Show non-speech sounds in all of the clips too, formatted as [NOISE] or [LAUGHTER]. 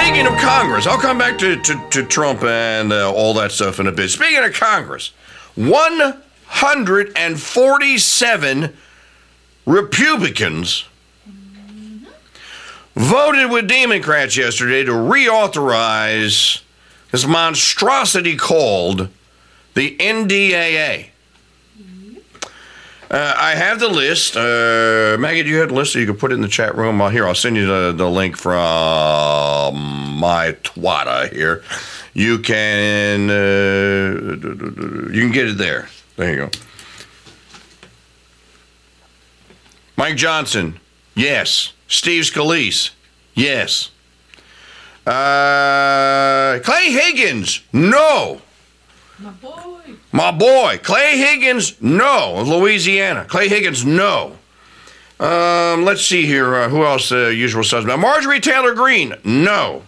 Speaking of Congress, I'll come back to, to, to Trump and uh, all that stuff in a bit. Speaking of Congress, 147 Republicans voted with Democrats yesterday to reauthorize this monstrosity called the NDAA. Uh, I have the list. Uh, Maggie, do you have the list so you can put it in the chat room? Well, here, I'll send you the, the link from my twata here. You can uh, you can get it there. There you go. Mike Johnson, yes. Steve Scalise, yes. Uh, Clay Higgins, no. My boy. My boy, Clay Higgins, no. Louisiana, Clay Higgins, no. Um, let's see here. Uh, who else? The uh, usual suspect. Marjorie Taylor Greene, no.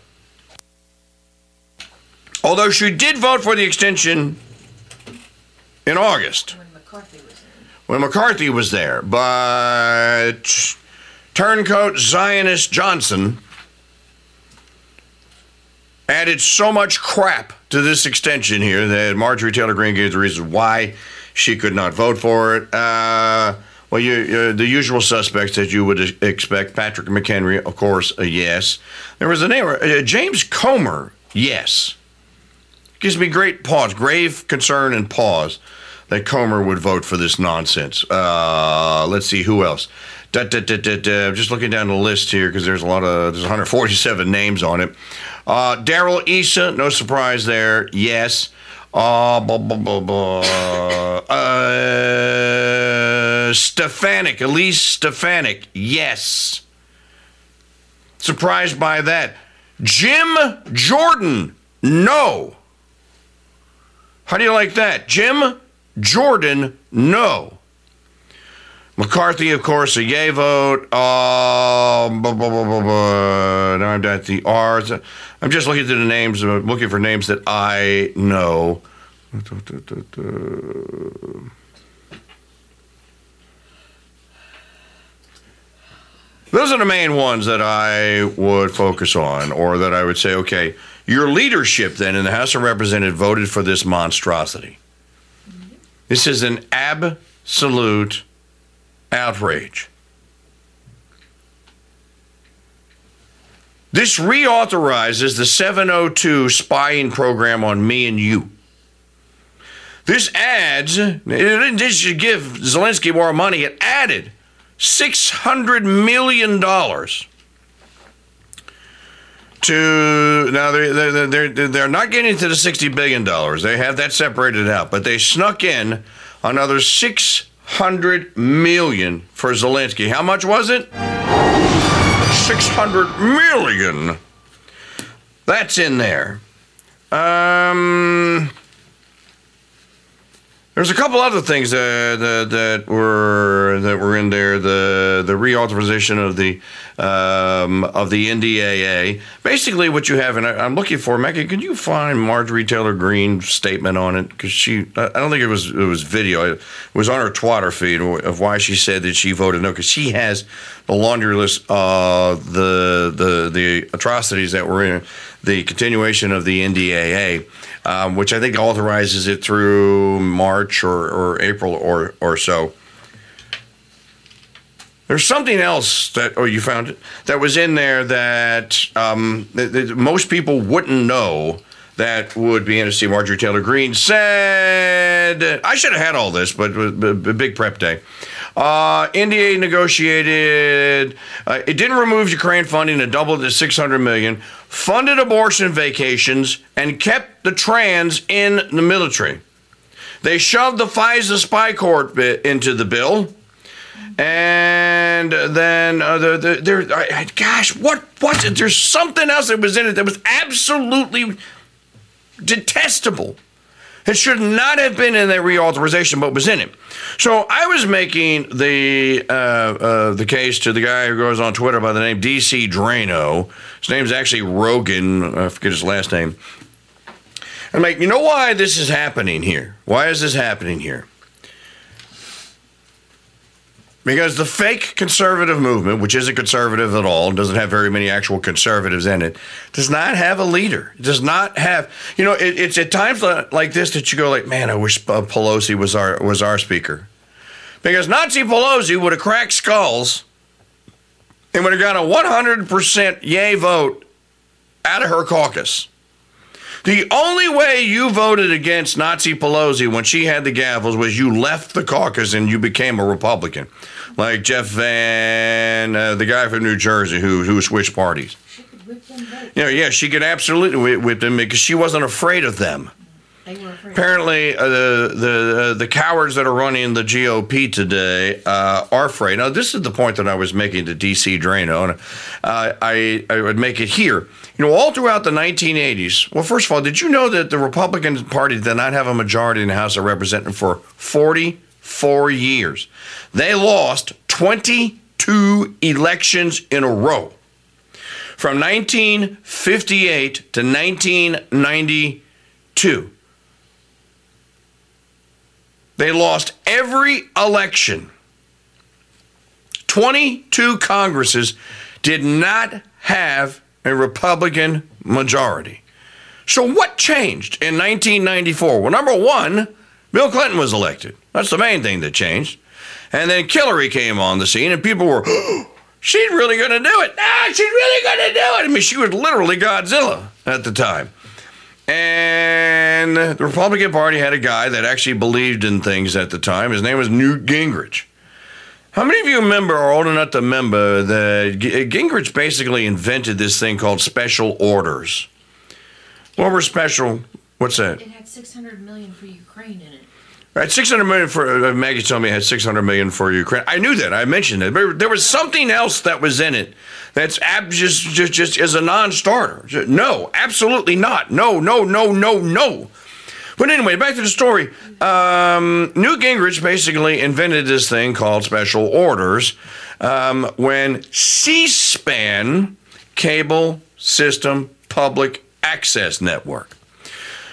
Although she did vote for the extension in August When McCarthy was in. when McCarthy was there, but turncoat Zionist Johnson added so much crap to this extension here that Marjorie Taylor Greene gave the reason why she could not vote for it. Uh, well, you, the usual suspects that you would expect. Patrick McHenry, of course, a yes. There was a name, uh, James Comer, yes. Gives me great pause, grave concern and pause that Comer would vote for this nonsense. Uh, let's see who else. Da, da, da, da, da. Just looking down the list here because there's a lot of there's 147 [LAUGHS] names on it. Uh, Darrell Issa, no surprise there. Yes. Uh, blah, blah, blah, blah. uh, Stefanik, Elise Stefanik, yes. Surprised by that. Jim Jordan, no. How do you like that? Jim Jordan, no. McCarthy, of course, a yay vote. Um, blah, blah, blah. Now I'm at the R's. I'm just looking through the names, uh, looking for names that I know. Those are the main ones that I would focus on, or that I would say, okay, your leadership then in the House of Representatives voted for this monstrosity. This is an absolute outrage. This reauthorizes the 702 spying program on me and you. This adds, it didn't just give Zelensky more money, it added $600 million to now they're, they're, they're, they're not getting to the $60 billion. They have that separated out, but they snuck in another 600 million for Zelensky. How much was it? 600 million. That's in there. Um, there's a couple other things that, that, that were that were in there. The the reauthorization of the um, of the NDAA. Basically, what you have, and I, I'm looking for Maggie. Can you find Marjorie Taylor Greene's statement on it? Because she, I don't think it was it was video. It was on her Twitter feed of why she said that she voted no. Because she has the laundry list of the the the atrocities that were in the continuation of the NDAA um, which I think authorizes it through March or, or April or, or so. There's something else that, oh, you found it, that was in there that, um, that, that most people wouldn't know that would be interesting. Marjorie Taylor Greene said, I should have had all this, but a big prep day. Uh, NDA negotiated. Uh, it didn't remove Ukraine funding and doubled to 600 million. Funded abortion vacations and kept the trans in the military. They shoved the FISA spy court into the bill And then uh, the, the there, gosh, what was? There's something else that was in it that was absolutely detestable. It should not have been in that reauthorization, but was in it. So I was making the uh, uh, the case to the guy who goes on Twitter by the name DC Draino. His name's actually Rogan. I forget his last name. I'm like, you know why this is happening here? Why is this happening here? Because the fake conservative movement, which isn't conservative at all, doesn't have very many actual conservatives in it, does not have a leader. It does not have, you know, it, it's at times like this that you go like, man, I wish uh, Pelosi was our was our speaker, because Nazi Pelosi would have cracked skulls and would have got a 100% yay vote out of her caucus. The only way you voted against Nazi Pelosi when she had the gavels was you left the caucus and you became a Republican, like Jeff Van, uh, the guy from New Jersey who who switched parties. She could whip them both. You know, yeah, she could absolutely whip them because she wasn't afraid of them. Apparently, uh, the the uh, the cowards that are running the GOP today uh, are afraid. Now, this is the point that I was making to DC Draino, and uh, I I would make it here. You know, all throughout the 1980s. Well, first of all, did you know that the Republican Party did not have a majority in the House of Representatives for 44 years? They lost 22 elections in a row from 1958 to 1992. They lost every election. 22 Congresses did not have a Republican majority. So, what changed in 1994? Well, number one, Bill Clinton was elected. That's the main thing that changed. And then Hillary came on the scene, and people were, [GASPS] she's really going to do it. Ah, she's really going to do it. I mean, she was literally Godzilla at the time. And the Republican Party had a guy that actually believed in things at the time. His name was Newt Gingrich. How many of you remember, or old enough to remember, that uh, Gingrich basically invented this thing called special orders? What were special? What's that? It had 600 million for Ukraine in it. Right, 600 million for uh, Maggie told me it had 600 million for Ukraine. I knew that. I mentioned it. But there was something else that was in it that's ab- just just just as a non-starter. Ju- No, absolutely not. No, no, no, no, no. But anyway, back to the story. Um, Newt Gingrich basically invented this thing called special orders um, when C-SPAN, cable system public access network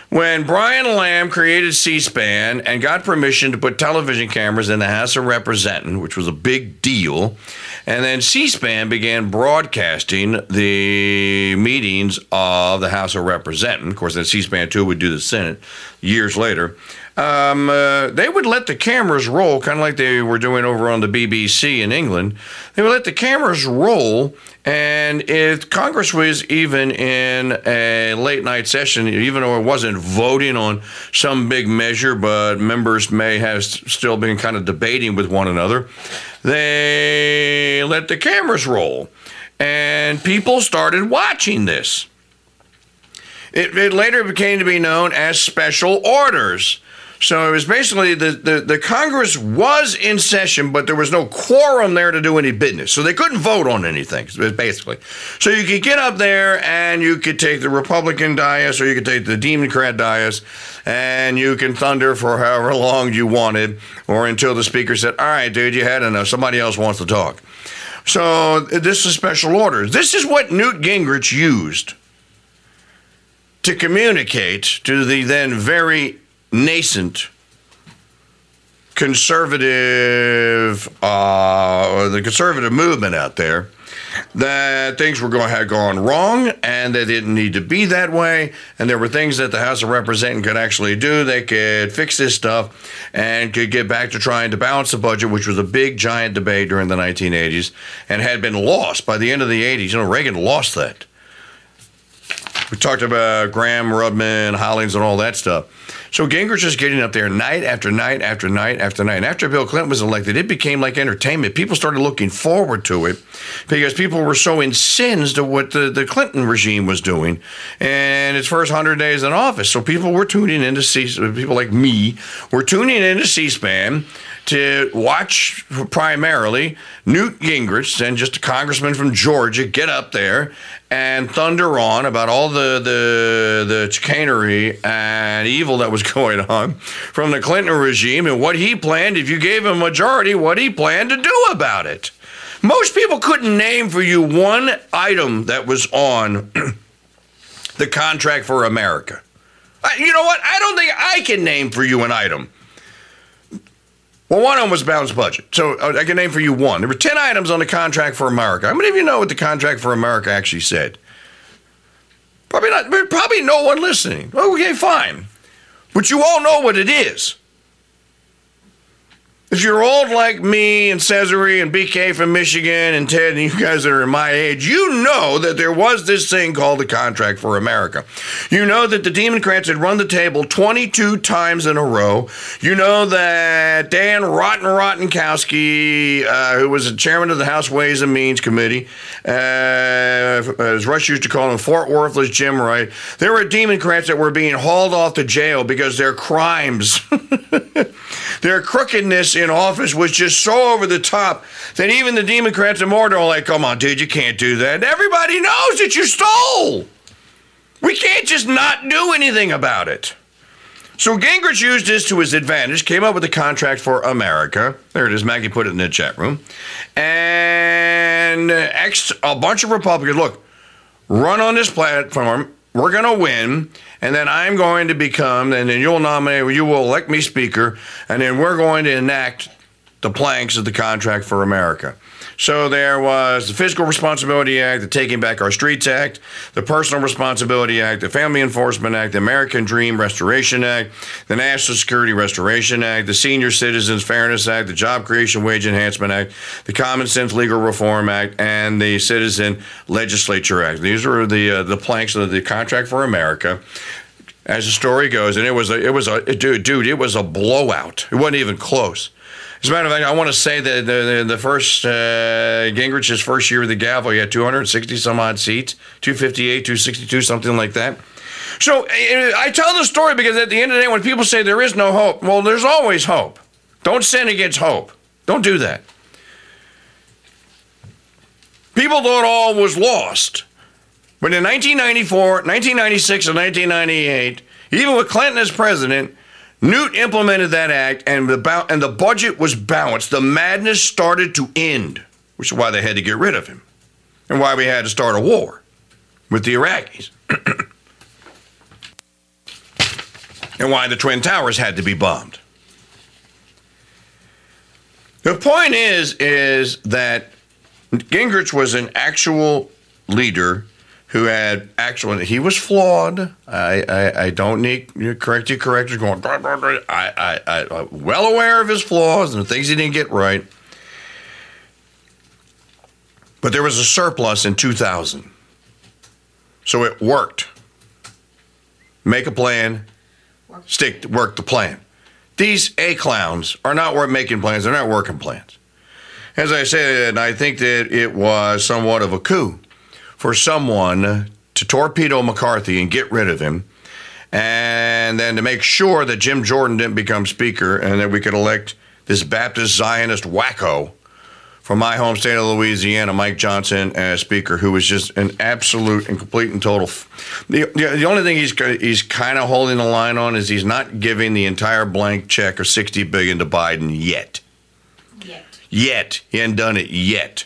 when Brian Lamb created C SPAN and got permission to put television cameras in the House of Representatives, which was a big deal, and then C SPAN began broadcasting the meetings of the House of Representatives. Of course, then C SPAN 2 would do the Senate years later. Um, uh, they would let the cameras roll, kind of like they were doing over on the BBC in England. They would let the cameras roll, and if Congress was even in a late night session, even though it wasn't voting on some big measure, but members may have still been kind of debating with one another, they let the cameras roll. And people started watching this. It, it later became to be known as special orders. So it was basically the, the, the Congress was in session, but there was no quorum there to do any business. So they couldn't vote on anything, basically. So you could get up there and you could take the Republican dais or you could take the Democrat dais and you can thunder for however long you wanted or until the speaker said, All right, dude, you had enough. Somebody else wants to talk. So this is special orders. This is what Newt Gingrich used to communicate to the then very nascent conservative, uh, the conservative movement out there, that things were going had gone wrong and they didn't need to be that way, and there were things that the House of Representatives could actually do. They could fix this stuff and could get back to trying to balance the budget, which was a big giant debate during the 1980s and had been lost by the end of the 80s. You know, Reagan lost that. We talked about Gramm, Rudman, Hollings, and all that stuff. So Gingrich is getting up there night after night after night after night. And after Bill Clinton was elected, it became like entertainment. People started looking forward to it because people were so incensed at what the, the Clinton regime was doing and its first 100 days in office. So people were tuning in to see, people like me were tuning in to C SPAN to watch primarily Newt Gingrich and just a congressman from Georgia get up there and thunder on about all the the the chicanery and evil that was [LAUGHS] going on from the Clinton regime and what he planned if you gave him a majority, what he planned to do about it. Most people couldn't name for you one item that was on [CLEARS THROAT] the contract for America. You know what? I don't think I can name for you an item. Well, one of them was balanced budget. So uh, I can name for you one. There were 10 items on the contract for America. How many of you know what the contract for America actually said? Probably not. Probably no one listening. Okay, fine. But you all know what it is. If you're old like me and Cesare and BK from Michigan and Ted and you guys that are my age, you know that there was this thing called the Contract for America. You know that the Democrats had run the table 22 times in a row. You know that Dan Rotten Rottenkowski, uh, who was the chairman of the House Ways and Means Committee, uh, as Rush used to call him, Fort Worthless Jim Wright, there were Democrats that were being hauled off to jail because their crimes, [LAUGHS] their crookedness, in office was just so over the top that even the Democrats and more are like, come on, dude, you can't do that. Everybody knows that you stole. We can't just not do anything about it. So Gingrich used this to his advantage, came up with a contract for America. There it is. Maggie put it in the chat room. And uh, X, a bunch of Republicans, look, run on this platform. We're going to win and then I'm going to become, and then you'll nominate, you will elect me speaker, and then we're going to enact the planks of the contract for America. So there was the Fiscal Responsibility Act, the Taking Back Our Streets Act, the Personal Responsibility Act, the Family Enforcement Act, the American Dream Restoration Act, the National Security Restoration Act, the Senior Citizens Fairness Act, the Job Creation Wage Enhancement Act, the Common Sense Legal Reform Act, and the Citizen Legislature Act. These were the uh, the planks of the contract for America as the story goes, and it was a, it was a dude, dude, it was a blowout. It wasn't even close. As a matter of fact, I want to say that the, the, the first uh, Gingrich's first year with the gavel, he had 260 some odd seats, 258, 262, something like that. So uh, I tell the story because at the end of the day, when people say there is no hope, well, there's always hope. Don't sin against hope. Don't do that. People thought all was lost. But in 1994, 1996, and 1998, even with Clinton as president, Newt implemented that act, and the and the budget was balanced. The madness started to end, which is why they had to get rid of him, and why we had to start a war with the Iraqis, [CLEARS THROAT] and why the Twin Towers had to be bombed. The point is, is that Gingrich was an actual leader who had actual. He was flawed. I, I, I don't need you correct you correctors going. I, I, I, I'm well aware of his flaws and the things he didn't get right. But there was a surplus in 2000. So it worked. Make a plan, stick, work the plan. These A clowns are not worth making plans, they're not working plans. As I said, and I think that it was somewhat of a coup for someone to torpedo McCarthy and get rid of him, and then to make sure that Jim Jordan didn't become Speaker and that we could elect this Baptist Zionist wacko from my home state of Louisiana, Mike Johnson, as Speaker, who was just an absolute and complete and total. The, the, the only thing he's he's kind of holding the line on is he's not giving the entire blank check of sixty billion to Biden yet. Yet. Yet he hadn't done it yet.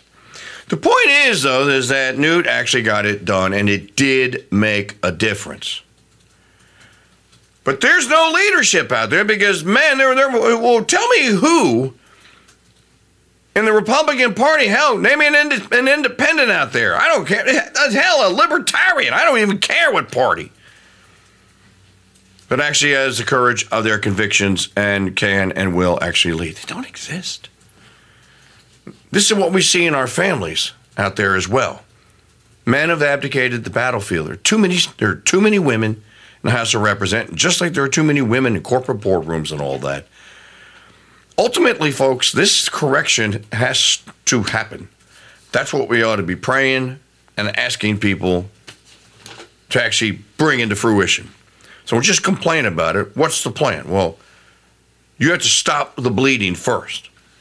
The point is, though, is that Newt actually got it done, and it did make a difference. But there's no leadership out there because, man, there, there. Well, tell me who in the Republican Party. Hell, name me an, ind- an independent out there. I don't care. Hell, a libertarian. I don't even care what party. But actually has the courage of their convictions and can and will actually lead. They don't exist. This is what we see in our families out there as well. Men have abdicated the battlefield. There are too many. There are too many women in the House of Representatives, just like there are too many women in corporate boardrooms and all that. Ultimately, folks, this correction has to happen. That's what we ought to be praying and asking people to actually bring into fruition. So we'll just complain about it. What's the plan? Well, You have to stop the bleeding first.